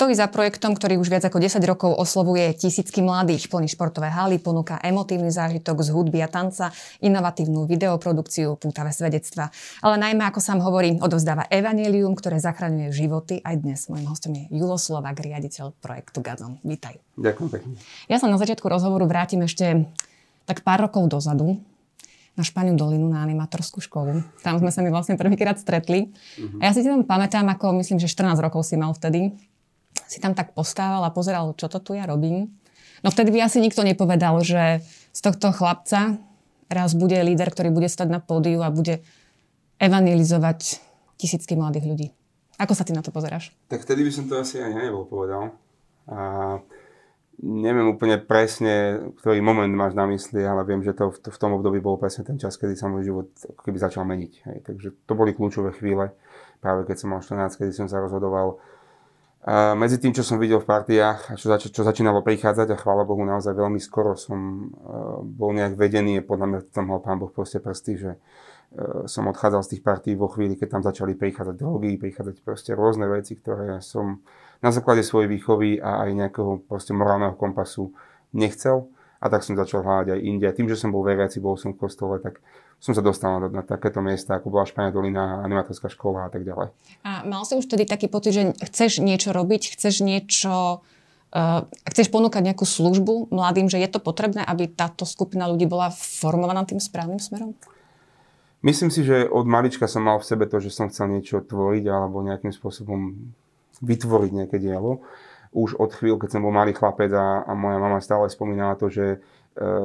Stojí za projektom, ktorý už viac ako 10 rokov oslovuje tisícky mladých, plný športové haly, ponúka emotívny zážitok z hudby a tanca, inovatívnu videoprodukciu, pútavé svedectva. Ale najmä, ako sám hovorí, odovzdáva evanelium, ktoré zachraňuje životy. Aj dnes môjim hostom je Julo Slovak, riaditeľ projektu Gazon. Vítaj. Ďakujem pekne. Ja sa na začiatku rozhovoru vrátim ešte tak pár rokov dozadu, na Španiu dolinu, na animatorskú školu. Tam sme sa mi vlastne prvýkrát stretli. Uh-huh. A ja si tam pamätám, ako myslím, že 14 rokov si mal vtedy si tam tak postával a pozeral, čo to tu ja robím. No vtedy by asi nikto nepovedal, že z tohto chlapca raz bude líder, ktorý bude stať na pódiu a bude evangelizovať tisícky mladých ľudí. Ako sa ty na to pozeráš? Tak vtedy by som to asi aj nebol povedal. A neviem úplne presne, ktorý moment máš na mysli, ale viem, že to v, v tom období bol presne ten čas, kedy sa môj život keby začal meniť. Hej. Takže to boli kľúčové chvíle, práve keď som mal 14, kedy som sa rozhodoval medzi tým, čo som videl v partiách čo, zač- čo začínalo prichádzať a chvála Bohu naozaj veľmi skoro som uh, bol nejak vedený, podľa mňa tam mal Pán Boh proste prsty, že uh, som odchádzal z tých partí vo chvíli, keď tam začali prichádzať drogy, prichádzať proste rôzne veci, ktoré som na základe svojej výchovy a aj nejakého proste morálneho kompasu nechcel a tak som začal hľadať aj inde. Tým, že som bol veriaci, bol som v kostole, tak som sa dostal na, na takéto miesta, ako bola Špania Dolina, animatorská škola a tak ďalej. A mal si už tedy taký pocit, že chceš niečo robiť, chceš niečo, uh, chceš ponúkať nejakú službu mladým, že je to potrebné, aby táto skupina ľudí bola formovaná tým správnym smerom? Myslím si, že od malička som mal v sebe to, že som chcel niečo tvoriť alebo nejakým spôsobom vytvoriť nejaké dielo už od chvíľ, keď som bol malý chlapec a, a moja mama stále spomínala to, že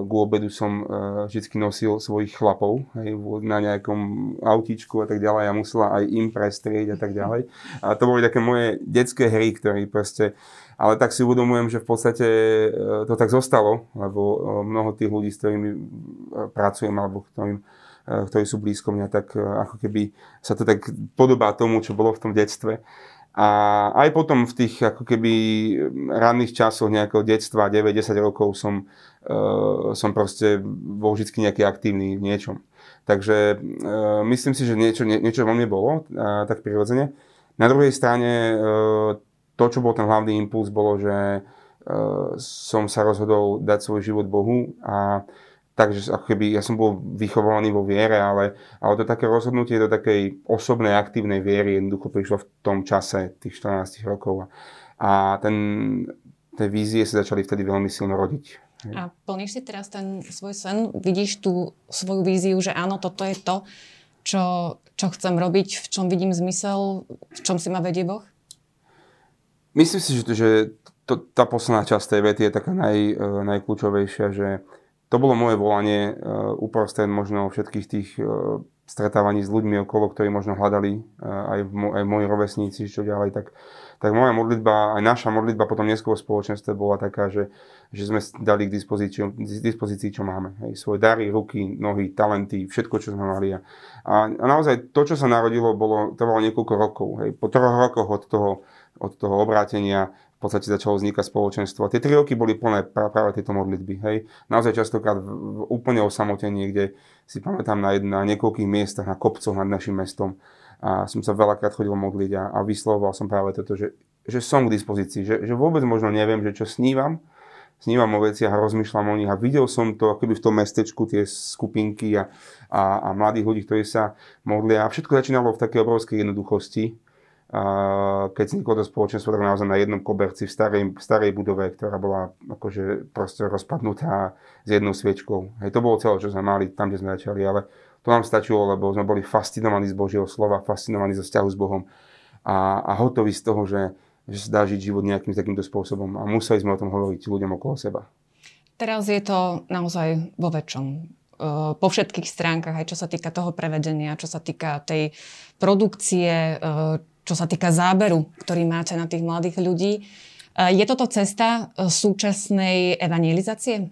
ku obedu som uh, vždy nosil svojich chlapov hej, na nejakom autíčku a tak ďalej a musela aj im prestrieť a tak ďalej. A to boli také moje detské hry, ktoré proste ale tak si uvedomujem, že v podstate uh, to tak zostalo, lebo mnoho tých ľudí, s ktorými pracujem alebo ktorým, ktorí sú blízko mňa, tak ako keby sa to tak podobá tomu, čo bolo v tom detstve. A aj potom v tých ako keby ranných časoch nejakého detstva, 9-10 rokov som, som proste bol vždy nejaký aktívny v niečom. Takže uh, myslím si, že niečo, nie, niečo vo mne bolo, uh, tak prirodzene. Na druhej strane to, čo bol ten hlavný impuls, bolo, že som sa rozhodol dať svoj život Bohu a Takže ako keby ja som bol vychovaný vo viere, ale, ale to také rozhodnutie do takej osobnej, aktívnej viery jednoducho prišlo v tom čase, tých 14 rokov. A ten, tie vízie sa začali vtedy veľmi silno rodiť. A plníš si teraz ten svoj sen? Vidíš tú svoju víziu, že áno, toto je to, čo, čo chcem robiť, v čom vidím zmysel, v čom si ma vedie Boh? Myslím si, že, že to, tá posledná časť tej vety je taká naj, eh, najkľúčovejšia, že to bolo moje volanie uh, uprostred možno všetkých tých uh, stretávaní s ľuďmi okolo, ktorí možno hľadali uh, aj, mo- aj moji rovesníci, čo ďalej, tak, tak moja modlitba, aj naša modlitba potom neskôr v spoločenstve bola taká, že, že sme dali k dispozícii, dispozícii čo máme. Hej, svoje dary, ruky, nohy, talenty, všetko, čo sme mali. A, a naozaj to, čo sa narodilo, bolo, trvalo niekoľko rokov. Hej. Po troch rokoch od toho, od toho obrátenia v podstate začalo vznikať spoločenstvo. Tie tri roky boli plné práve tieto modlitby. Hej. Naozaj častokrát v, úplne osamotení, kde si pamätám na, jedna, na niekoľkých miestach, na kopcoch nad našim mestom. A som sa veľakrát chodil modliť a, a vyslovoval som práve toto, že, že som k dispozícii, že, že vôbec možno neviem, že čo snívam, snívam o veciach a rozmýšľam o nich a videl som to akoby v tom mestečku, tie skupinky a, a, a mladých ľudí, ktorí sa modlia a všetko začínalo v takej obrovskej jednoduchosti, keď vzniklo to spoločenstvo tak naozaj na jednom koberci v starej, starej budove, ktorá bola akože proste rozpadnutá s jednou sviečkou. Hej, to bolo celé, čo sme mali tam, kde sme začali, ale to nám stačilo, lebo sme boli fascinovaní z Božieho slova, fascinovaní zo vzťahu s Bohom a, a hotoví z toho, že, že sa dá žiť život nejakým takýmto spôsobom a museli sme o tom hovoriť ľuďom okolo seba. Teraz je to naozaj vo väčšom po všetkých stránkach, aj čo sa týka toho prevedenia, čo sa týka tej produkcie, čo sa týka záberu, ktorý máte na tých mladých ľudí. E, je toto cesta e, súčasnej evangelizácie?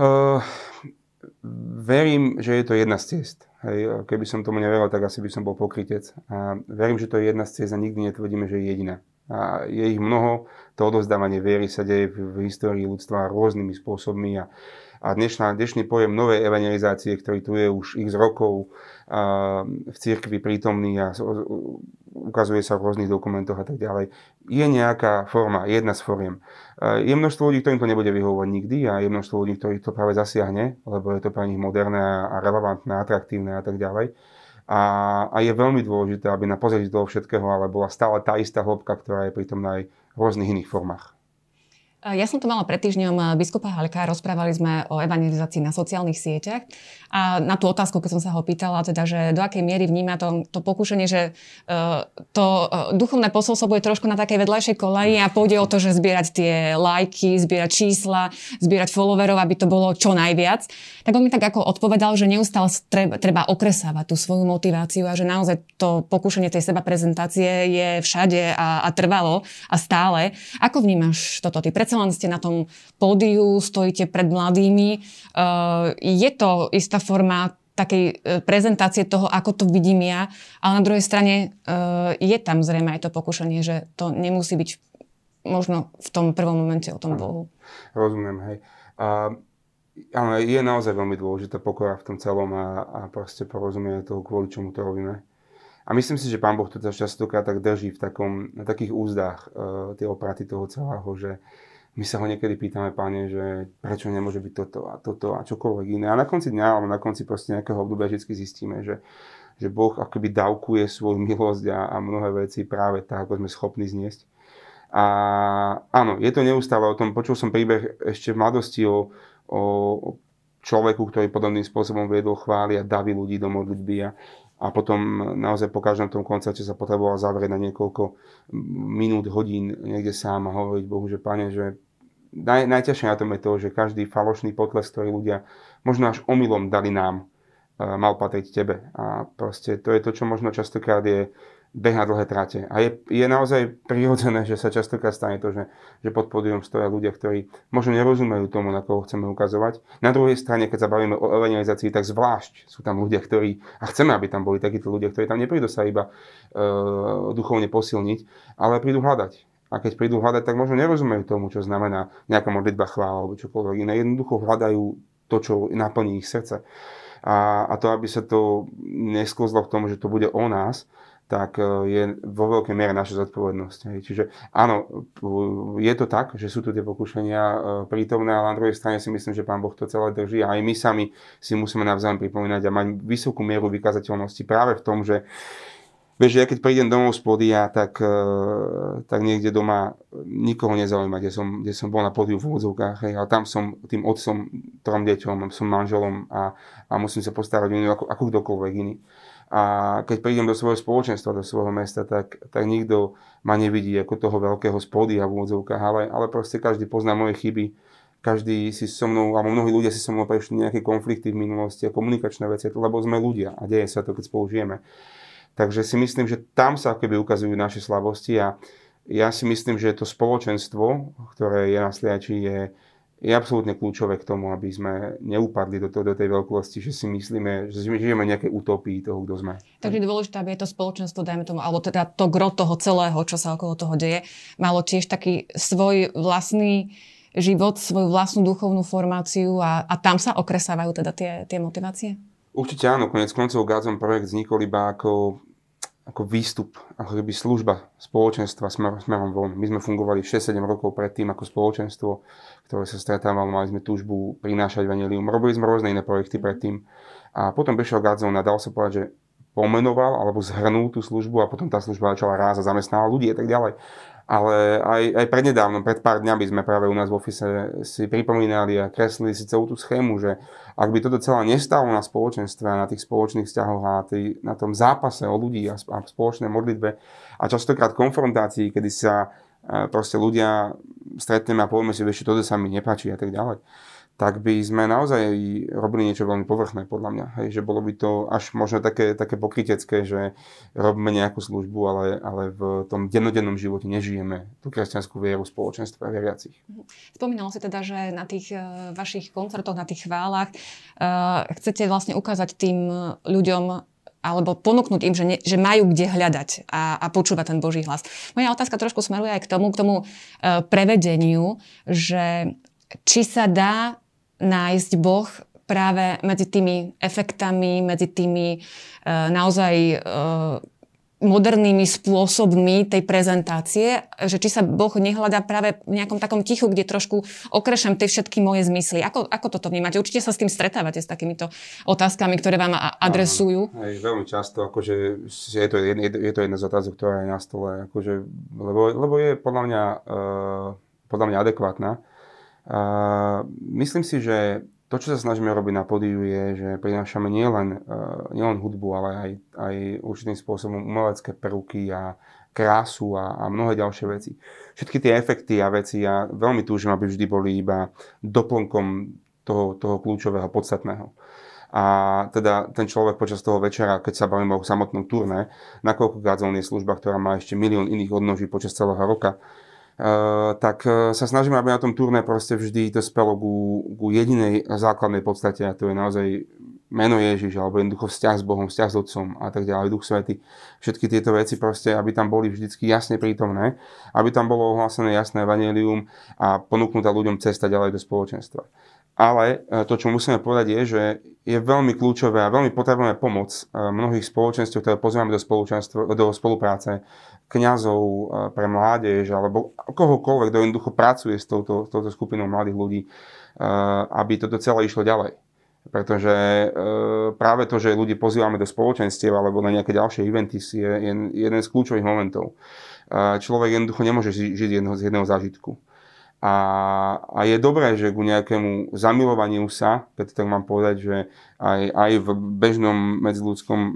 Uh, verím, že je to jedna z ciest. Hej, keby som tomu neveril, tak asi by som bol pokrytec. A verím, že to je jedna z ciest a nikdy netvrdíme, že je jediná. A je ich mnoho, to odozdávanie viery sa deje v, v histórii ľudstva rôznymi spôsobmi a, a dnešná, dnešný pojem novej evangelizácie, ktorý tu je už x rokov, v cirkvi prítomný a ukazuje sa v rôznych dokumentoch a tak ďalej. Je nejaká forma, jedna z foriem. Je množstvo ľudí, ktorým to nebude vyhovovať nikdy a je množstvo ľudí, ktorých to práve zasiahne, lebo je to pre nich moderné a relevantné, atraktívne a tak ďalej. A, a je veľmi dôležité, aby na pozadí toho všetkého ale bola stále tá istá hĺbka, ktorá je pritom aj v rôznych iných formách. Ja som to mala pred týždňom eh, biskupa Halka, rozprávali sme o evangelizácii na sociálnych sieťach a na tú otázku, keď som sa ho pýtala, teda, že do akej miery vníma to, to pokušenie, že uh, to uh, duchovné posolstvo bude trošku na takej vedľajšej koleji a pôjde o to, že zbierať tie lajky, zbierať čísla, zbierať followerov, aby to bolo čo najviac. Tak on mi tak ako odpovedal, že neustále treba, treba okresávať tú svoju motiváciu a že naozaj to pokušenie tej seba prezentácie je všade a, a trvalo a stále. Ako vnímaš toto ty? Predsa len ste na tom pódiu, stojíte pred mladými. Uh, je to istá forma takej uh, prezentácie toho, ako to vidím ja, ale na druhej strane uh, je tam zrejme aj to pokušenie, že to nemusí byť možno v tom prvom momente o tom Bohu. Rozumiem, hej. Uh, áno, je naozaj veľmi dôležitá pokora v tom celom a, a proste porozumie toho, kvôli čomu to robíme. A myslím si, že pán Boh to častokrát tak drží v takom, na takých úzdách uh, tie opraty toho celého, že my sa ho niekedy pýtame, páne, že prečo nemôže byť toto a toto a čokoľvek iné. A na konci dňa, alebo na konci proste nejakého obdobia vždy zistíme, že, že Boh akoby dávkuje svoju milosť a, a mnohé veci práve tak, ako sme schopní zniesť. A áno, je to neustále o tom, počul som príbeh ešte v mladosti o, o človeku, ktorý podobným spôsobom viedol chvály a davy ľudí do modlitby a, a potom naozaj po každom tom koncerte sa potreboval zavrieť na niekoľko minút, hodín niekde sám a hovoriť Bohu, že pane, že naj, najťažšie na tom je to, že každý falošný potles, ktorý ľudia možno až omylom dali nám, eh, mal patriť tebe. A proste to je to, čo možno častokrát je beh na dlhé trate. A je, je naozaj prirodzené, že sa častokrát stane to, že, že pod pódium stoja ľudia, ktorí možno nerozumejú tomu, na koho chceme ukazovať. Na druhej strane, keď sa bavíme o evangelizácii, tak zvlášť sú tam ľudia, ktorí, a chceme, aby tam boli takíto ľudia, ktorí tam neprídu sa iba e, duchovne posilniť, ale prídu hľadať. A keď prídu hľadať, tak možno nerozumejú tomu, čo znamená nejaká modlitba chvála alebo čokoľvek iné. Jednoducho hľadajú to, čo naplní ich srdce. A, a to, aby sa to nesklzlo v tom, že to bude o nás, tak e, je vo veľkej miere naša zodpovednosť. Čiže áno, je to tak, že sú tu tie pokušenia e, prítomné, ale na druhej strane si myslím, že Pán Boh to celé drží a aj my sami si musíme navzájom pripomínať a mať vysokú mieru vykazateľnosti práve v tom, že Vieš, ja keď prídem domov z podia, tak, e, tak niekde doma nikoho nezaujíma, kde som, kde som bol na podiu v úvodzovkách, hej, ale tam som tým otcom, trom deťom, som manželom a, a musím sa postarať o ako, ako kdokoľvek iný. A keď prídem do svojho spoločenstva, do svojho mesta, tak, tak nikto ma nevidí ako toho veľkého spodia v úvodzovkách, ale, ale proste každý pozná moje chyby, každý si so mnou, alebo mnohí ľudia si so mnou prešli nejaké konflikty v minulosti a komunikačné veci, lebo sme ľudia a deje sa to, keď spolu. Takže si myslím, že tam sa akoby ukazujú naše slabosti a ja si myslím, že to spoločenstvo, ktoré je na sliači, je, je absolútne kľúčové k tomu, aby sme neupadli do, to, do tej veľkosti, že si myslíme, že žijeme nejaké utopii toho, kto sme. Takže dôležité, aby je to spoločenstvo, dajme tomu, alebo teda to gro toho celého, čo sa okolo toho deje, malo tiež taký svoj vlastný život, svoju vlastnú duchovnú formáciu a, a tam sa okresávajú teda tie, tie motivácie? Určite áno, konec koncov Gádzom projekt vznikol iba ako ako výstup, ako keby služba spoločenstva smer, smerom von. My sme fungovali 6-7 rokov predtým ako spoločenstvo, ktoré sa stretávalo, mali sme túžbu prinášať vanilium. Robili sme rôzne iné projekty predtým. A potom prišiel Gadzon a dal sa povedať, že pomenoval alebo zhrnul tú službu a potom tá služba začala rázať, zamestnala ľudí a tak ďalej. Ale aj, aj prednedávno, pred pár dňami sme práve u nás v ofise si pripomínali a kreslili si celú tú schému, že ak by toto celé nestalo na spoločenstve na tých spoločných vzťahoch a tý, na tom zápase o ľudí a, a spoločnej modlitbe a častokrát konfrontácii, kedy sa e, proste ľudia stretneme a povieme si, že toto sa mi nepáči a tak ďalej, tak by sme naozaj robili niečo veľmi povrchné, podľa mňa. Hej, že bolo by to až možno také, také pokrytecké, že robíme nejakú službu, ale, ale v tom dennodennom živote nežijeme tú kresťanskú vieru spoločenstva veriacich. Spomínalo si teda, že na tých uh, vašich koncertoch, na tých chválach uh, chcete vlastne ukázať tým ľuďom, alebo ponúknuť im, že, ne, že majú kde hľadať a, a počúvať ten Boží hlas. Moja otázka trošku smeruje aj k tomu, k tomu uh, prevedeniu, že či sa dá nájsť Boh práve medzi tými efektami, medzi tými uh, naozaj uh, modernými spôsobmi tej prezentácie, že či sa Boh nehľadá práve v nejakom takom tichu, kde trošku okrešem tie všetky moje zmysly. Ako, ako toto vnímate? Určite sa s tým stretávate, s takýmito otázkami, ktoré vám adresujú. Aj, veľmi často, akože je to, je, je to jedna z otázok, ktorá je na stole, akože, lebo, lebo je podľa mňa, uh, podľa mňa adekvátna. Myslím si, že to, čo sa snažíme robiť na podiu, je, že prinášame nielen, uh, nielen hudbu, ale aj, aj určitým spôsobom umelecké prvky a krásu a, a mnohé ďalšie veci. Všetky tie efekty a veci ja veľmi túžim, aby vždy boli iba doplnkom toho, toho kľúčového, podstatného. A teda ten človek počas toho večera, keď sa bavíme o samotnom turné, nakoľkokrát zónne služba, ktorá má ešte milión iných odnoží počas celého roka, tak eh, sa snažíme, aby na tom turné proste vždy to spelo ku, ku jedinej základnej podstate a to je naozaj meno Ježiš, alebo jednoducho vzťah s Bohom, vzťah s Otcom a tak ďalej, Duch Svety. Všetky tieto veci proste, aby tam boli vždycky jasne prítomné, aby tam bolo ohlásené jasné evanelium a ponúknutá ľuďom cesta ďalej do spoločenstva. Ale eh, to, čo musíme povedať, je, že je veľmi kľúčové a veľmi potrebujeme pomoc mnohých spoločenstv, ktoré pozývame do, do spolupráce kňazov eh, pre mládež alebo kohokoľvek, kto jednoducho pracuje s touto, touto skupinou mladých ľudí, aby toto celé išlo ďalej. Pretože práve to, že ľudí pozývame do spoločenstiev alebo na nejaké ďalšie eventy je jeden z kľúčových momentov. Človek jednoducho nemôže žiť z jedného zážitku. A, a je dobré, že ku nejakému zamilovaniu sa, keď tak mám povedať, že aj, aj v bežnom medziludskom e,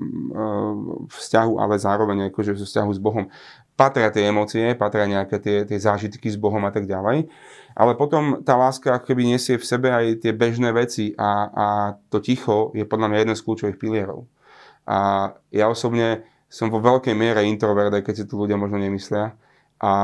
vzťahu, ale zároveň akože v vzťahu s Bohom, patria tie emócie, patria nejaké tie, tie zážitky s Bohom a tak ďalej. Ale potom tá láska keby nesie v sebe aj tie bežné veci a, a to ticho je podľa mňa jeden z kľúčových pilierov. A ja osobne som vo veľkej miere introvert, aj keď si to ľudia možno nemyslia a,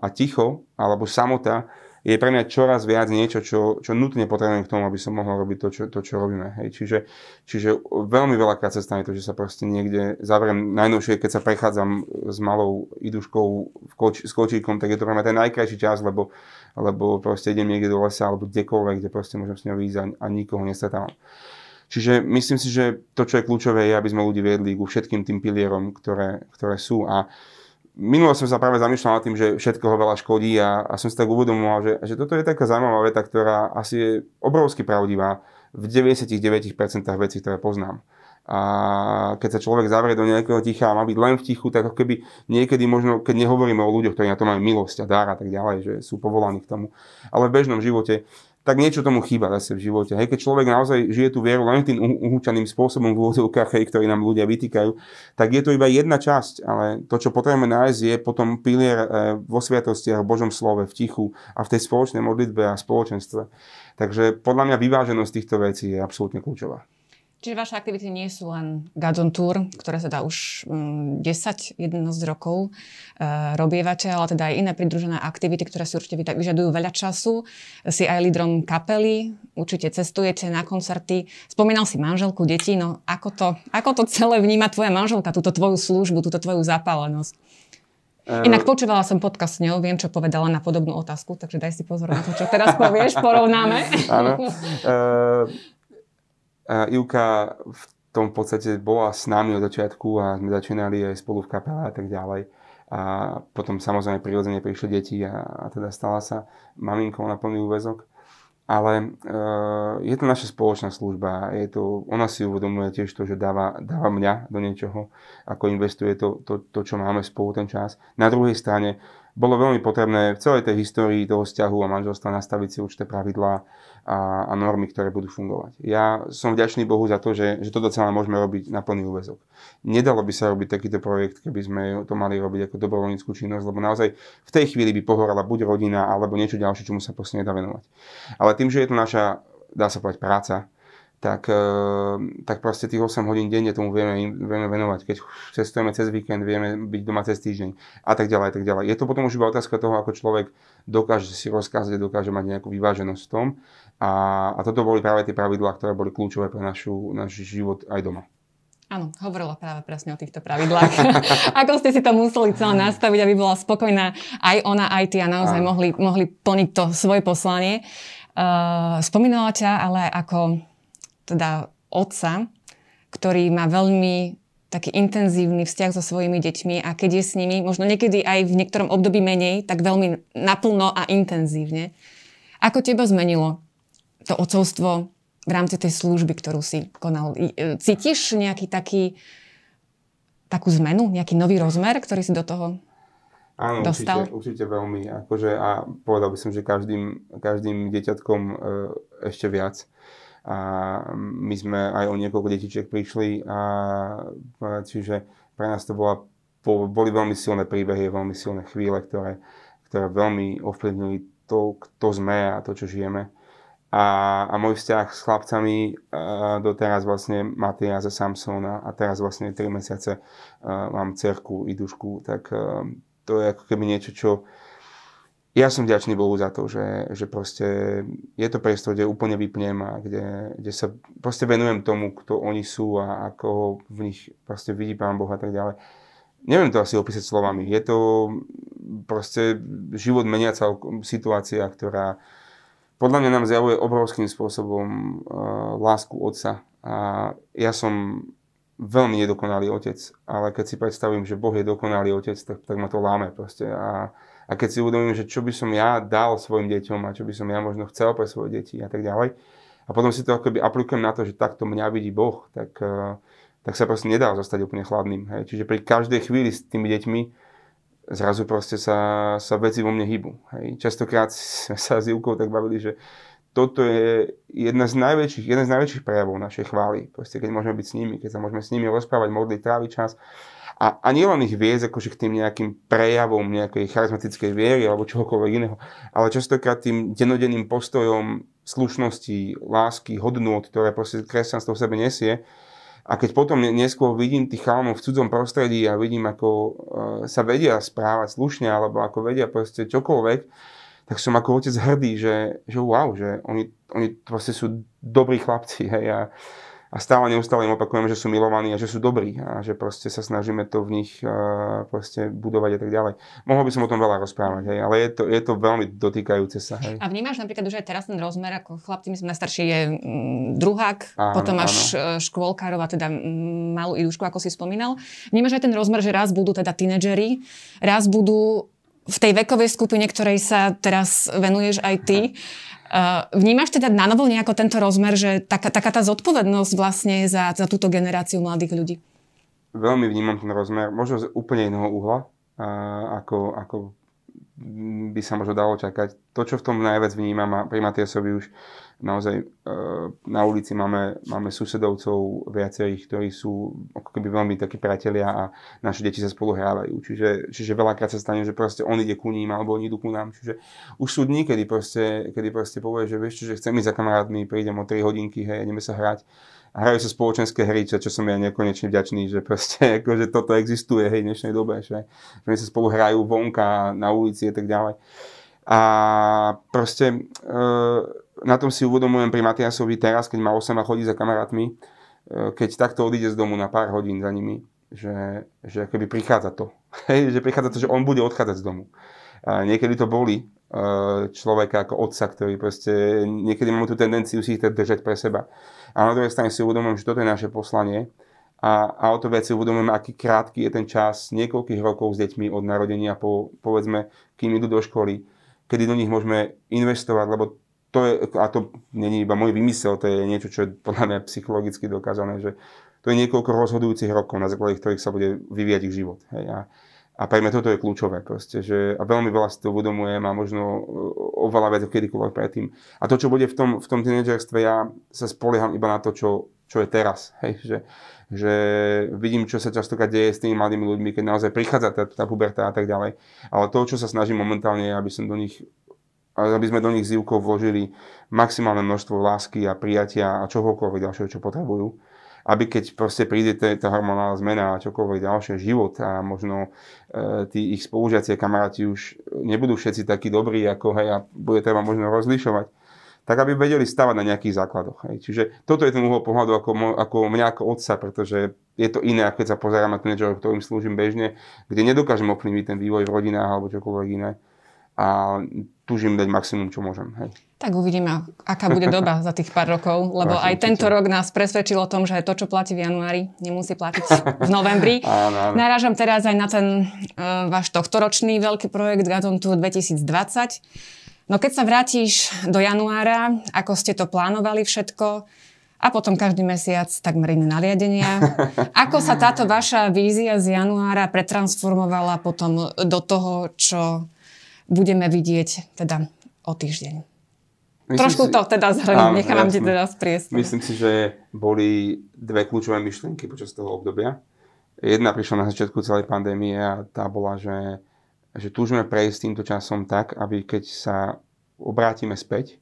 a ticho alebo samota je pre mňa čoraz viac niečo, čo, čo nutne potrebujem k tomu, aby som mohol robiť to, čo, to, čo robíme. Hej. Čiže, čiže veľmi veľakrát sa stane to, že sa proste niekde zavriem. Najnovšie, keď sa prechádzam s malou iduškou v koč, s kočíkom, tak je to pre mňa ten najkrajší čas, lebo, lebo proste idem niekde do lesa alebo kdekoľvek, kde proste môžem s ňou ísť a, a nikoho nestretávam. Čiže myslím si, že to, čo je kľúčové, je, aby sme ľudí viedli ku všetkým tým pilierom, ktoré, ktoré sú. A minulo som sa práve zamýšľal nad tým, že všetkoho veľa škodí a, a som si tak uvedomoval, že, že toto je taká zaujímavá veta, ktorá asi je obrovsky pravdivá v 99% vecí, ktoré poznám. A keď sa človek zavrie do nejakého ticha a má byť len v tichu, tak ako keby niekedy možno, keď nehovoríme o ľuďoch, ktorí na to majú milosť a dár a tak ďalej, že sú povolaní k tomu. Ale v bežnom živote tak niečo tomu chýba zase v živote. Hej, keď človek naozaj žije tú vieru len tým uhúčaným spôsobom v úvodzovkách, ktorý nám ľudia vytýkajú, tak je to iba jedna časť, ale to, čo potrebujeme nájsť, je potom pilier eh, vo sviatostiach, v Božom slove, v tichu a v tej spoločnej modlitbe a spoločenstve. Takže podľa mňa vyváženosť týchto vecí je absolútne kľúčová. Čiže vaše aktivity nie sú len Gadon Tour, ktoré sa dá už 10, 11 rokov e, robievate, ale teda aj iné pridružené aktivity, ktoré si určite vyžadujú veľa času. Si aj lídrom kapely, určite cestujete na koncerty. Spomínal si manželku, deti, no ako to, ako to celé vníma tvoja manželka, túto tvoju službu, túto tvoju zapálenosť? Uh, Inak počúvala som podcast s ňou, viem, čo povedala na podobnú otázku, takže daj si pozor na to, čo teraz povieš, porovnáme. Áno. Uh, Ivka v tom podstate bola s nami od začiatku a sme začínali aj spolu v kapele a tak ďalej. A potom samozrejme prirodzene prišli deti a, a teda stala sa maminkou na plný úvezok. Ale uh, je to naša spoločná služba. Je to, ona si uvedomuje tiež to, že dáva, dáva mňa do niečoho, ako investuje to, to, to, čo máme spolu ten čas. Na druhej strane bolo veľmi potrebné v celej tej histórii toho vzťahu a manželstva nastaviť si určité pravidlá a, a normy, ktoré budú fungovať. Ja som vďačný Bohu za to, že, že toto celé môžeme robiť na plný úvezok. Nedalo by sa robiť takýto projekt, keby sme to mali robiť ako dobrovoľníckú činnosť, lebo naozaj v tej chvíli by pohorala buď rodina, alebo niečo ďalšie, čomu sa proste nedá venovať. Ale tým, že je to naša, dá sa povedať, práca, tak, e, tak proste tých 8 hodín denne tomu vieme, vieme venovať. Keď cestujeme cez víkend, vieme byť doma cez týždeň a tak ďalej, a tak ďalej. Je to potom už iba otázka toho, ako človek dokáže si rozkázať, dokáže mať nejakú vyváženosť v tom. A, a toto boli práve tie pravidlá, ktoré boli kľúčové pre našu, náš život aj doma. Áno, hovorila práve presne o týchto pravidlách. Ako ste si to museli celé nastaviť, aby bola spokojná aj ona, aj ty a naozaj mohli, mohli plniť to svoje poslanie. Uh, spomínala ťa ale ako teda otca, ktorý má veľmi taký intenzívny vzťah so svojimi deťmi a keď je s nimi, možno niekedy aj v niektorom období menej, tak veľmi naplno a intenzívne. Ako teba zmenilo to ocovstvo v rámci tej služby, ktorú si konal? E, cítiš nejaký taký, takú zmenu, nejaký nový rozmer, ktorý si do toho Áno, dostal? Určite, určite veľmi. Akože, a povedal by som, že každým, každým deťatkom e, ešte viac a my sme aj o niekoľko detičiek prišli a čiže pre nás to bola, boli veľmi silné príbehy, veľmi silné chvíle, ktoré, ktoré veľmi ovplyvnili to, kto sme a to, čo žijeme. A, a môj vzťah s chlapcami a doteraz vlastne Matias a Samsona a teraz vlastne 3 mesiace mám cerku, Idušku, tak to je ako keby niečo, čo, ja som vďačný Bohu za to, že, že proste je to priestor, kde úplne vypnem a kde, kde sa proste venujem tomu, kto oni sú a ako v nich proste vidí Pán Boh a tak ďalej. Neviem to asi opísať slovami. Je to proste život meniaca situácia, ktorá podľa mňa nám zjavuje obrovským spôsobom uh, lásku Otca. A ja som veľmi nedokonalý otec, ale keď si predstavím, že Boh je dokonalý otec, tak, tak ma to láme proste. A, a keď si uvedomím, že čo by som ja dal svojim deťom a čo by som ja možno chcel pre svoje deti a tak ďalej, a potom si to akoby aplikujem na to, že takto mňa vidí Boh, tak, eh, tak sa proste nedá zostať úplne chladným. Hej. Čiže pri každej chvíli s tými deťmi zrazu proste sa, sa veci vo mne hýbu. Hej. Častokrát sme sa s Ivkou tak bavili, že toto je jedna z najväčších, jeden z najväčších prejavov našej chvály. Proste keď môžeme byť s nimi, keď sa môžeme s nimi rozprávať, modliť, tráviť čas a, a nielen ich viesť akože k tým nejakým prejavom nejakej charizmatickej viery alebo čohokoľvek iného, ale častokrát tým denodenným postojom slušnosti, lásky, hodnôt, ktoré proste kresťanstvo v sebe nesie. A keď potom neskôr vidím tých chalanov v cudzom prostredí a vidím, ako uh, sa vedia správať slušne alebo ako vedia proste čokoľvek, tak som ako otec hrdý, že, že wow, že oni, oni proste sú dobrí chlapci. Hej, a, a stále neustále im opakujem, že sú milovaní a že sú dobrí a že proste sa snažíme to v nich proste budovať a tak ďalej. Mohol by som o tom veľa rozprávať, hej, ale je to, je to veľmi dotýkajúce sa. Hej. A vnímaš napríklad už aj teraz ten rozmer, ako chlapci, myslím, najstarší je mm, druhák, áno, potom máš. E, škôlkárov a teda mm, malú Idušku, ako si spomínal. Vnímaš aj ten rozmer, že raz budú teda tínedžeri, raz budú v tej vekovej skupine, ktorej sa teraz venuješ aj ty. Aha vnímaš teda na novo nejako tento rozmer, že taká, taká tá zodpovednosť vlastne za, za túto generáciu mladých ľudí? Veľmi vnímam ten rozmer, možno z úplne iného uhla, ako, ako by sa možno dalo čakať. To, čo v tom najviac vnímam a pri Matiasovi už naozaj e, na ulici máme, máme susedovcov viacerých, ktorí sú ako keby veľmi takí priatelia a naše deti sa spolu hrávajú. Čiže, čiže veľakrát sa stane, že proste on ide ku ním alebo oni idú ku nám. Čiže už sú dní, kedy proste, kedy proste povie, že vieš že chcem ísť za kamarátmi, prídem o 3 hodinky, hej, ideme sa hrať a hrajú sa spoločenské hry, čo, čo som ja nekonečne vďačný, že proste akože toto existuje hej, v dnešnej dobe, že, že sa spolu hrajú vonka, na ulici a tak ďalej. A proste e, na tom si uvedomujem pri Matiasovi teraz, keď má 8 a chodí za kamarátmi, e, keď takto odíde z domu na pár hodín za nimi, že, že keby prichádza to. Hej, že prichádza to, že on bude odchádzať z domu. A niekedy to boli e, človeka ako otca, ktorý proste, niekedy máme tú tendenciu si ich držať pre seba. A na druhej strane si uvedomujem, že toto je naše poslanie a, a o to viac si uvedomujem, aký krátky je ten čas niekoľkých rokov s deťmi od narodenia po, povedzme, kým idú do školy, kedy do nich môžeme investovať, lebo to je, a to není iba môj vymysel, to je niečo, čo je podľa mňa psychologicky dokázané, že to je niekoľko rozhodujúcich rokov, na základe ktorých sa bude vyvíjať ich život. Hej. A, a pre mňa toto je kľúčové proste, že, a veľmi veľa si to uvedomujem a možno oveľa viac kedykoľvek predtým. A to, čo bude v tom, v tom tínedžerstve, ja sa spolieham iba na to, čo, čo je teraz. Hej, že, že vidím, čo sa častokrát deje s tými mladými ľuďmi, keď naozaj prichádza tá, tá puberta a tak ďalej. Ale to, čo sa snažím momentálne, je, aby som do nich aby sme do nich s vložili maximálne množstvo lásky a prijatia a čohokoľvek ďalšieho, čo potrebujú. Aby keď proste príde tá hormonálna zmena a čokoľvek ďalšie život a možno e, tí ich spolužiaci a kamaráti už nebudú všetci takí dobrí, ako hej, a bude treba možno rozlišovať, tak aby vedeli stavať na nejakých základoch. Hej. Čiže toto je ten uhol pohľadu ako, ako mňa ako otca, pretože je to iné, ako keď sa pozerám na tínedžerov, ktorým slúžim bežne, kde nedokážem ovplyvniť ten vývoj v rodinách alebo čokoľvek iné. A tužím dať maximum, čo môžem. Hej. Tak uvidíme, aká bude doba za tých pár rokov, lebo aj tento rok nás presvedčil o tom, že to, čo platí v januári, nemusí platiť v novembri. áno, áno. Narážam teraz aj na ten uh, váš tohtoročný veľký projekt Gazon Tour 2020. No keď sa vrátiš do januára, ako ste to plánovali všetko, a potom každý mesiac takmer iné nariadenia. Ako sa táto vaša vízia z januára pretransformovala potom do toho, čo budeme vidieť teda o týždeň? Myslím Trošku si, to teda zhrnúť, nechávam ti teda priestor. Myslím si, že boli dve kľúčové myšlienky počas toho obdobia. Jedna prišla na začiatku celej pandémie a tá bola, že, že túžime prejsť týmto časom tak, aby keď sa obrátime späť,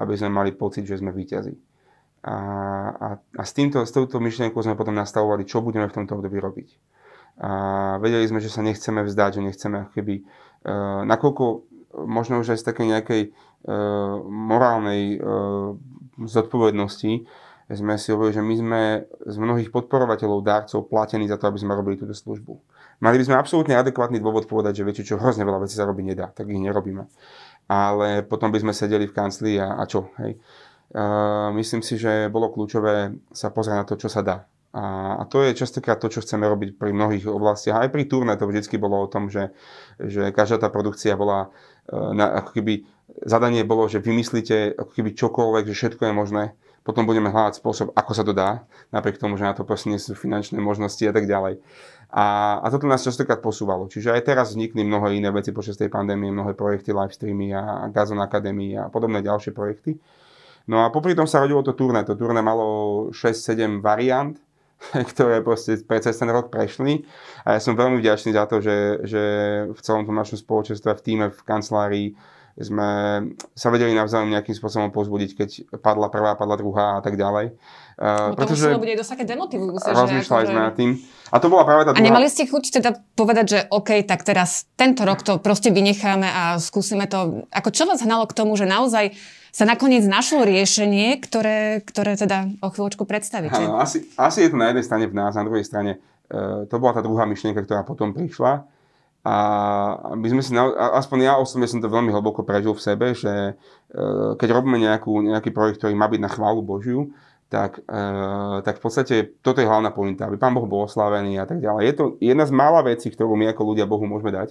aby sme mali pocit, že sme víťazi. A, a, a s, týmto, s touto myšlienkou sme potom nastavovali, čo budeme v tomto období robiť. A vedeli sme, že sa nechceme vzdať, že nechceme keby, nakoľko možno už aj z takej nejakej uh, morálnej zodpovednosti sme si hovorili, že my sme z mnohých podporovateľov, dárcov platení za to, aby sme robili túto službu. Mali by sme absolútne adekvátny dôvod povedať, že viete čo, hrozne veľa vecí sa robiť nedá, tak ich nerobíme. Ale potom by sme sedeli v kancli a, a čo, hej. Uh, myslím si, že bolo kľúčové sa pozrieť na to, čo sa dá. A, a to je častokrát to, čo chceme robiť pri mnohých oblastiach. Aj pri turné to vždy bolo o tom, že, že každá tá produkcia bola na, ako keby zadanie bolo, že vymyslíte ako keby čokoľvek, že všetko je možné. Potom budeme hľadať spôsob, ako sa to dá, napriek tomu, že na to proste nie sú finančné možnosti a tak ďalej. A, a toto nás častokrát posúvalo. Čiže aj teraz vznikli mnohé iné veci počas tej pandémie, mnohé projekty, livestreamy a Gazon Academy a podobné ďalšie projekty. No a popri tom sa rodilo to turné. To turné malo 6-7 variant, ktoré proste cez ten rok prešli. A ja som veľmi vďačný za to, že, že v celom tom našom spoločenstve, v týme, v kancelárii sme sa vedeli navzájom nejakým spôsobom pozbudiť, keď padla prvá, padla druhá a tak ďalej. Uh, pretože to bude dosť také demotivujúce. Rozmýšľali sme nad tým. A to bola práve tá druhá... A nemali ste chuť teda povedať, že OK, tak teraz tento rok to proste vynecháme a skúsime to. Ako čo vás hnalo k tomu, že naozaj sa nakoniec našlo riešenie, ktoré, ktoré teda o chvíľočku predstavíte. Áno, asi, asi je to na jednej strane v nás, na druhej strane e, to bola tá druhá myšlienka, ktorá potom prišla. A my sme si, aspoň ja osobne som to veľmi hlboko prežil v sebe, že e, keď robíme nejakú, nejaký projekt, ktorý má byť na chválu Božiu, tak, e, tak v podstate toto je hlavná pointa, aby Pán Boh bol oslavený a tak ďalej. Je to jedna z mála vecí, ktorú my ako ľudia Bohu môžeme dať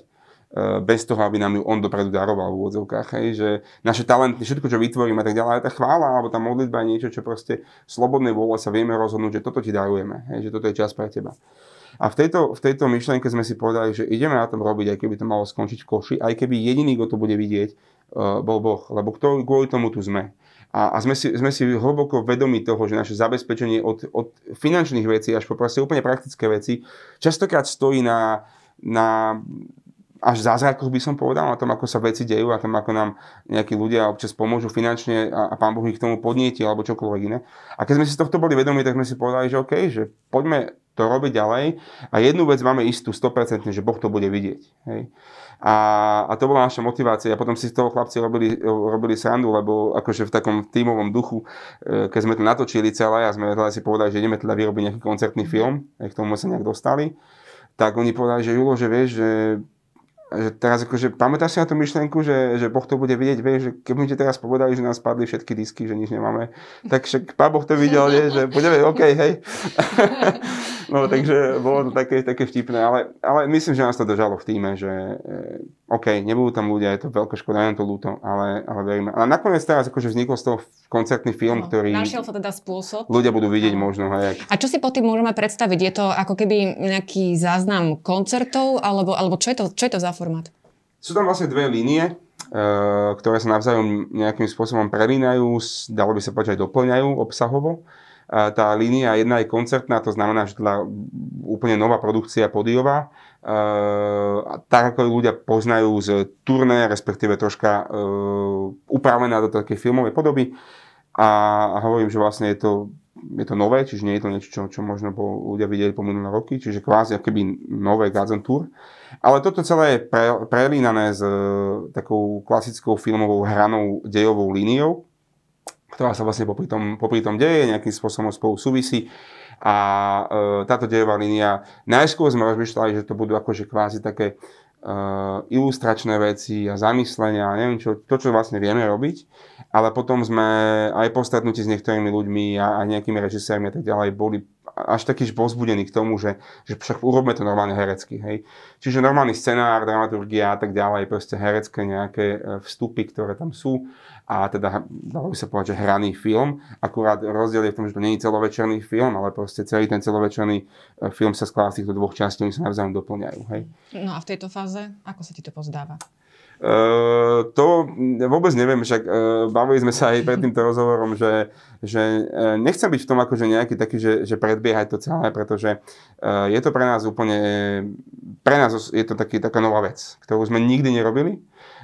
bez toho, aby nám ju on dopredu daroval v úvodzovkách, hej, že naše talenty, všetko, čo vytvoríme a tak ďalej, tá chvála alebo tá modlitba je niečo, čo proste slobodnej vôle sa vieme rozhodnúť, že toto ti darujeme, hej, že toto je čas pre teba. A v tejto, v tejto myšlienke sme si povedali, že ideme na tom robiť, aj keby to malo skončiť v koši, aj keby jediný, kto to bude vidieť, uh, bol Boh, lebo kto, kvôli tomu tu sme. A, a sme, si, sme si hlboko vedomi toho, že naše zabezpečenie od, od finančných vecí až po proste úplne praktické veci častokrát stojí na, na až zázrakoch by som povedal, na tom, ako sa veci dejú a tom, ako nám nejakí ľudia občas pomôžu finančne a, a pán Boh ich k tomu podnieti alebo čokoľvek iné. A keď sme si tohto boli vedomi, tak sme si povedali, že OK, že poďme to robiť ďalej a jednu vec máme istú 100%, že Boh to bude vidieť. Hej. A, a to bola naša motivácia. A potom si z toho chlapci robili, robili srandu, lebo akože v takom tímovom duchu, e, keď sme to natočili celé a sme teda si povedali, že ideme teda vyrobiť nejaký koncertný film, k tomu sa nejak dostali, tak oni povedali, že Julo, že vieš, že že teraz akože, pamätáš si na tú myšlienku, že, že Boh to bude vidieť, vieš, že keby ti teraz povedali, že nás spadli všetky disky, že nič nemáme, tak však Pán Boh to videl, nie, že budeme, OK, hej. no, takže bolo to také, také vtipné, ale, ale myslím, že nás to držalo v týme, že eh, OK, nebudú tam ľudia, je to veľká škoda, je to ľúto, ale, ale veríme. A nakoniec teraz akože vznikol z toho koncertný film, no, ktorý... Našiel sa teda spôsob. Ľudia budú vidieť no. možno. Hej, A čo si po tým môžeme predstaviť? Je to ako keby nejaký záznam koncertov, alebo, alebo čo, je to, čo je to za formát? Sú tam vlastne dve línie, uh, ktoré sa navzájom nejakým spôsobom prelínajú, dalo by sa povedať, aj doplňajú obsahovo. Uh, tá línia jedna je koncertná, to znamená, že teda úplne nová produkcia podiová, Uh, tak ako ľudia poznajú z turné, respektíve troška uh, upravená do takej filmovej podoby. A, hovorím, že vlastne je to, je to nové, čiže nie je to niečo, čo, čo možno po, ľudia videli po minulé roky, čiže kvázi keby nové Gods Tour. Ale toto celé je pre, prelínané s uh, takou klasickou filmovou hranou dejovou líniou, ktorá sa vlastne popri tom, popri tom deje, nejakým spôsobom spolu súvisí. A e, táto dejová línia, najskôr sme rozmýšľali, že to budú akože kvázi také ilustračné veci a zamyslenia a neviem čo, to, čo vlastne vieme robiť. Ale potom sme aj po stretnutí s niektorými ľuďmi a, a nejakými režisérmi a tak ďalej boli až taký pozbudený k tomu, že, že však urobme to normálne herecky. Hej. Čiže normálny scenár, dramaturgia a tak ďalej, proste herecké nejaké e, vstupy, ktoré tam sú a teda dalo by sa povedať, že hraný film. Akurát rozdiel je v tom, že to nie je celovečerný film, ale proste celý ten celovečerný e, film sa skladá z týchto dvoch častí, oni sa navzájom doplňajú. Hej. No a v tejto fáze, ako sa ti to pozdáva? Uh, to vôbec neviem, však uh, bavili sme sa aj pred týmto rozhovorom, že, že uh, nechcem byť v tom akože nejaký taký, že, že predbiehať to celé, pretože uh, je to pre nás úplne, pre nás je to taký, taká nová vec, ktorú sme nikdy nerobili.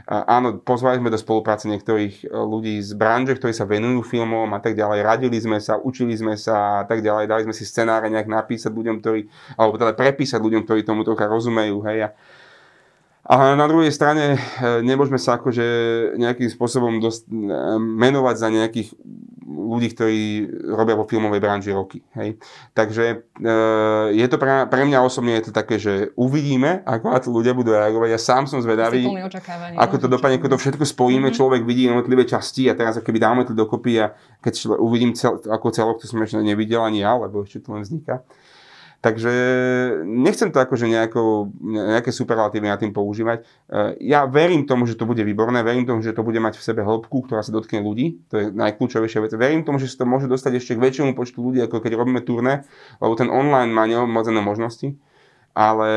Áno, pozvali sme do spolupráce niektorých ľudí z branže, ktorí sa venujú filmom a tak ďalej, radili sme sa, učili sme sa a tak ďalej, dali sme si scenáre nejak napísať ľuďom, ktorí, alebo teda prepísať ľuďom, ktorí tomu trocha rozumejú, hej, a, a na druhej strane e, nemôžeme sa akože nejakým spôsobom dost, e, menovať za nejakých ľudí, ktorí robia vo filmovej branži roky. Hej. Takže e, je to pre, pre mňa osobne je to také, že uvidíme, ako na to ľudia budú reagovať. Ja sám som zvedavý, ako to dopadne, ako to všetko spojíme, mm-hmm. človek vidí jednotlivé časti a teraz keby dáme to dokopy a keď uvidím cel, ako celok, to som ešte nevidel ani ja, lebo ešte to len vzniká Takže nechcem to akože nejako, nejaké superlatívy na tým používať. E, ja verím tomu, že to bude výborné, verím tomu, že to bude mať v sebe hĺbku, ktorá sa dotkne ľudí. To je najkľúčovejšia vec. Verím tomu, že sa to môže dostať ešte k väčšiemu počtu ľudí, ako keď robíme turné, lebo ten online má neobmedzené možnosti ale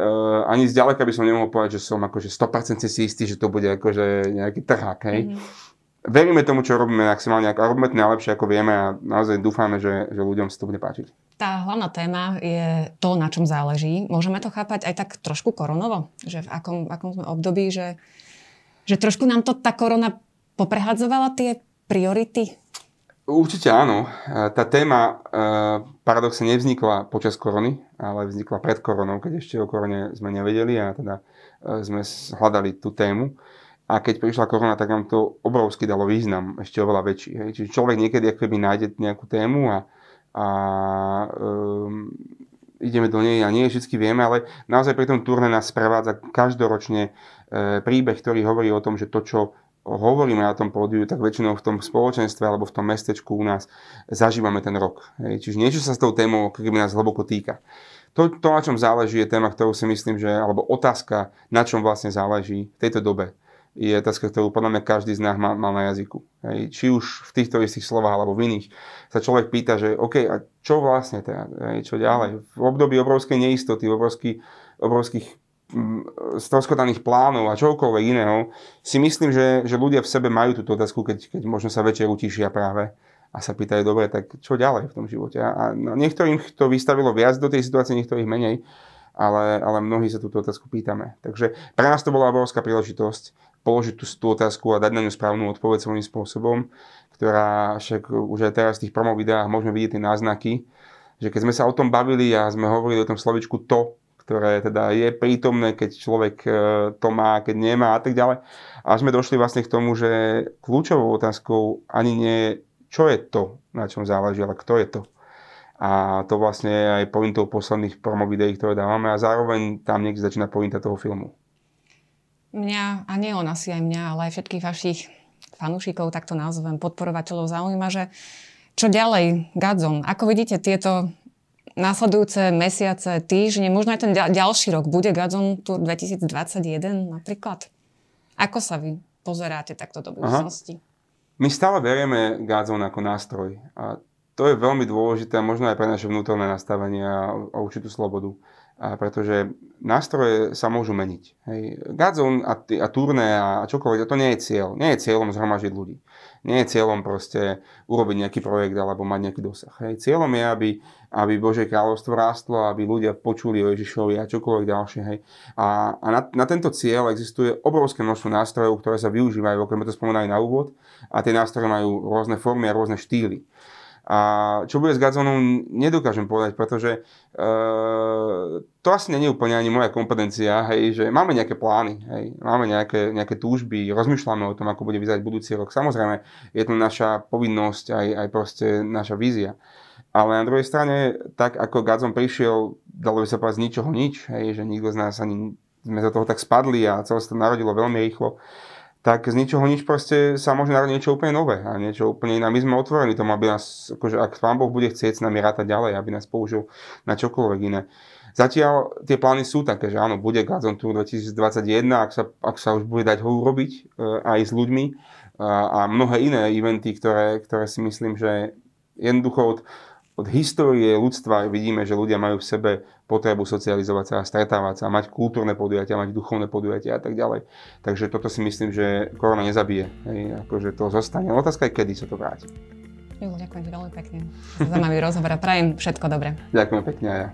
uh, ani zďaleka by som nemohol povedať, že som akože 100% si istý, že to bude akože nejaký trhák, hej. Mm-hmm. Veríme tomu, čo robíme maximálne, ako robíme to najlepšie, ako vieme a naozaj dúfame, že, že ľuďom sa to bude páčiť. Tá hlavná téma je to, na čom záleží. Môžeme to chápať aj tak trošku koronovo? Že v akom, akom sme období, že, že trošku nám to tá korona poprehadzovala tie priority? Určite áno. Tá téma e, paradoxne nevznikla počas korony, ale vznikla pred koronou, keď ešte o korone sme nevedeli a teda e, sme hľadali tú tému. A keď prišla korona, tak nám to obrovsky dalo význam, ešte oveľa väčší. Čiže človek niekedy akoby nájde nejakú tému a, a um, ideme do nej a nie vždy vieme, ale naozaj pri tom turné nás sprevádza každoročne e, príbeh, ktorý hovorí o tom, že to, čo hovoríme na tom pódiu, tak väčšinou v tom spoločenstve alebo v tom mestečku u nás zažívame ten rok. Hej. Čiže niečo sa s tou témou keby nás hlboko týka. To, to, na čom záleží, je téma, ktorú si myslím, že, alebo otázka, na čom vlastne záleží v tejto dobe je otázka, ktorú podľa mňa každý z nás má, má na jazyku. Hej. Či už v týchto istých slovách alebo v iných sa človek pýta, že OK, a čo vlastne teda, hej, čo ďalej? V období obrovskej neistoty, obrovský, obrovských mm, stroskotaných plánov a čokoľvek iného, si myslím, že, že ľudia v sebe majú túto otázku, keď, keď možno sa večer utišia práve a sa pýtajú, dobre, tak čo ďalej v tom živote? A no, niektorým to vystavilo viac do tej situácie, niektorých menej, ale, ale mnohí sa túto otázku pýtame. Takže pre nás to bola obrovská príležitosť položiť tú, tú otázku a dať na ňu správnu odpoveď svojím spôsobom, ktorá však už aj teraz v tých promo videách môžeme vidieť tie náznaky, že keď sme sa o tom bavili a sme hovorili o tom slovičku to, ktoré teda je prítomné, keď človek e, to má, keď nemá a tak ďalej. A sme došli vlastne k tomu, že kľúčovou otázkou ani nie je, čo je to, na čom záleží, ale kto je to. A to vlastne je aj pointou posledných promo videí, ktoré dávame a zároveň tam niekde začína pointa toho filmu mňa, a nie on asi aj mňa, ale aj všetkých vašich fanúšikov, tak to nazvem, podporovateľov zaujíma, že čo ďalej, Gadzon? Ako vidíte tieto následujúce mesiace, týždne, možno aj ten ďalší rok, bude Gadzon Tour 2021 napríklad? Ako sa vy pozeráte takto do budúcnosti? My stále berieme Gadzon ako nástroj a to je veľmi dôležité, možno aj pre naše vnútorné nastavenie a určitú slobodu a pretože nástroje sa môžu meniť. Hej. Gazon a, a turné a čokoľvek, to nie je cieľ. Nie je cieľom zhromažiť ľudí. Nie je cieľom proste urobiť nejaký projekt alebo mať nejaký dosah. Hej. Cieľom je, aby, aby Božie kráľovstvo rástlo, aby ľudia počuli o Ježišovi a čokoľvek ďalšie. Hej. A, a na, na tento cieľ existuje obrovské množstvo nástrojov, ktoré sa využívajú, sme to spomínali na úvod. A tie nástroje majú rôzne formy a rôzne štýly. A čo bude s Gazonom, nedokážem povedať, pretože e, to asi nie je úplne ani moja kompetencia, hej, že máme nejaké plány, hej, máme nejaké, nejaké túžby, rozmýšľame o tom, ako bude vyzerať budúci rok. Samozrejme, je to naša povinnosť, aj, aj proste naša vízia. Ale na druhej strane, tak ako Gazon prišiel, dalo by sa povedať z ničoho nič, hej, že nikto z nás ani sme do toho tak spadli a celé sa to narodilo veľmi rýchlo, tak z ničoho nič proste sa môže narodiť niečo úplne nové a niečo úplne iné. My sme otvorení tomu, aby nás, akože ak pán Boh bude chcieť s nami rátať ďalej, aby nás použil na čokoľvek iné. Zatiaľ tie plány sú také, že áno, bude Gazon Tour 2021, ak sa, ak sa už bude dať ho urobiť e, aj s ľuďmi a, a mnohé iné eventy, ktoré, ktoré si myslím, že jednoducho od, od histórie ľudstva vidíme, že ľudia majú v sebe potrebu socializovať sa, stretávať sa, mať kultúrne podujatia, mať duchovné podujatia a tak ďalej. Takže toto si myslím, že korona nezabije. Hej, akože to zostane. Otázka je, kedy sa to vráti. Jo, ďakujem veľmi pekne. Zaujímavý rozhovor a prajem všetko dobré. Ďakujem pekne aj ja.